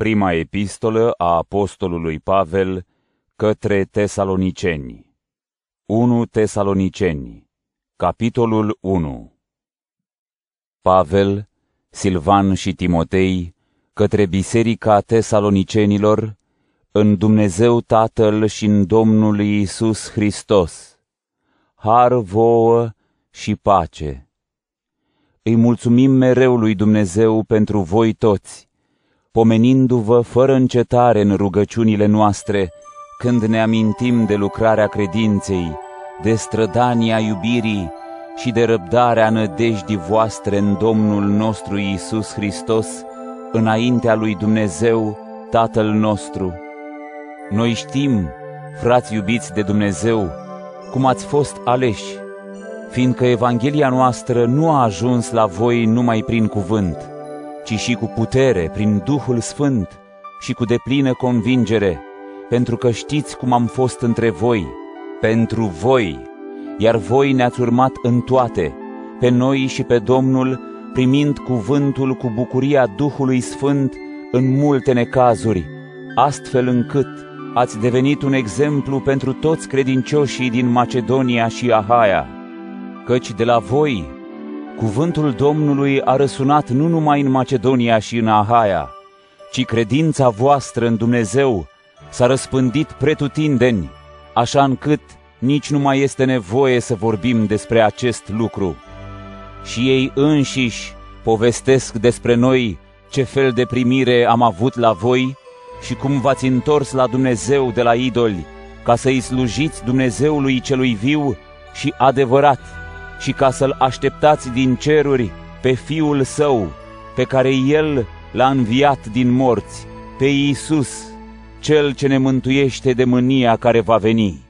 Prima epistolă a apostolului Pavel către Tesaloniceni 1 Tesaloniceni Capitolul 1 Pavel, Silvan și Timotei către biserica tesalonicenilor în Dumnezeu Tatăl și în Domnul Iisus Hristos. Har vouă și pace. Îi mulțumim mereu lui Dumnezeu pentru voi toți, pomenindu-vă fără încetare în rugăciunile noastre, când ne amintim de lucrarea credinței, de strădania iubirii și de răbdarea nădejdii voastre în Domnul nostru Iisus Hristos, înaintea lui Dumnezeu, Tatăl nostru. Noi știm, frați iubiți de Dumnezeu, cum ați fost aleși, fiindcă Evanghelia noastră nu a ajuns la voi numai prin cuvânt, ci și cu putere, prin Duhul Sfânt și cu deplină convingere, pentru că știți cum am fost între voi, pentru voi, iar voi ne-ați urmat în toate, pe noi și pe Domnul, primind cuvântul cu bucuria Duhului Sfânt în multe necazuri, astfel încât ați devenit un exemplu pentru toți credincioșii din Macedonia și Ahaia, căci de la voi Cuvântul Domnului a răsunat nu numai în Macedonia și în Ahaia, ci credința voastră în Dumnezeu s-a răspândit pretutindeni, așa încât nici nu mai este nevoie să vorbim despre acest lucru. Și ei înșiși povestesc despre noi ce fel de primire am avut la voi și cum v-ați întors la Dumnezeu de la idoli, ca să-i slujiți Dumnezeului celui viu și adevărat, și ca să-L așteptați din ceruri pe Fiul Său, pe care El l-a înviat din morți, pe Iisus, Cel ce ne mântuiește de mânia care va veni.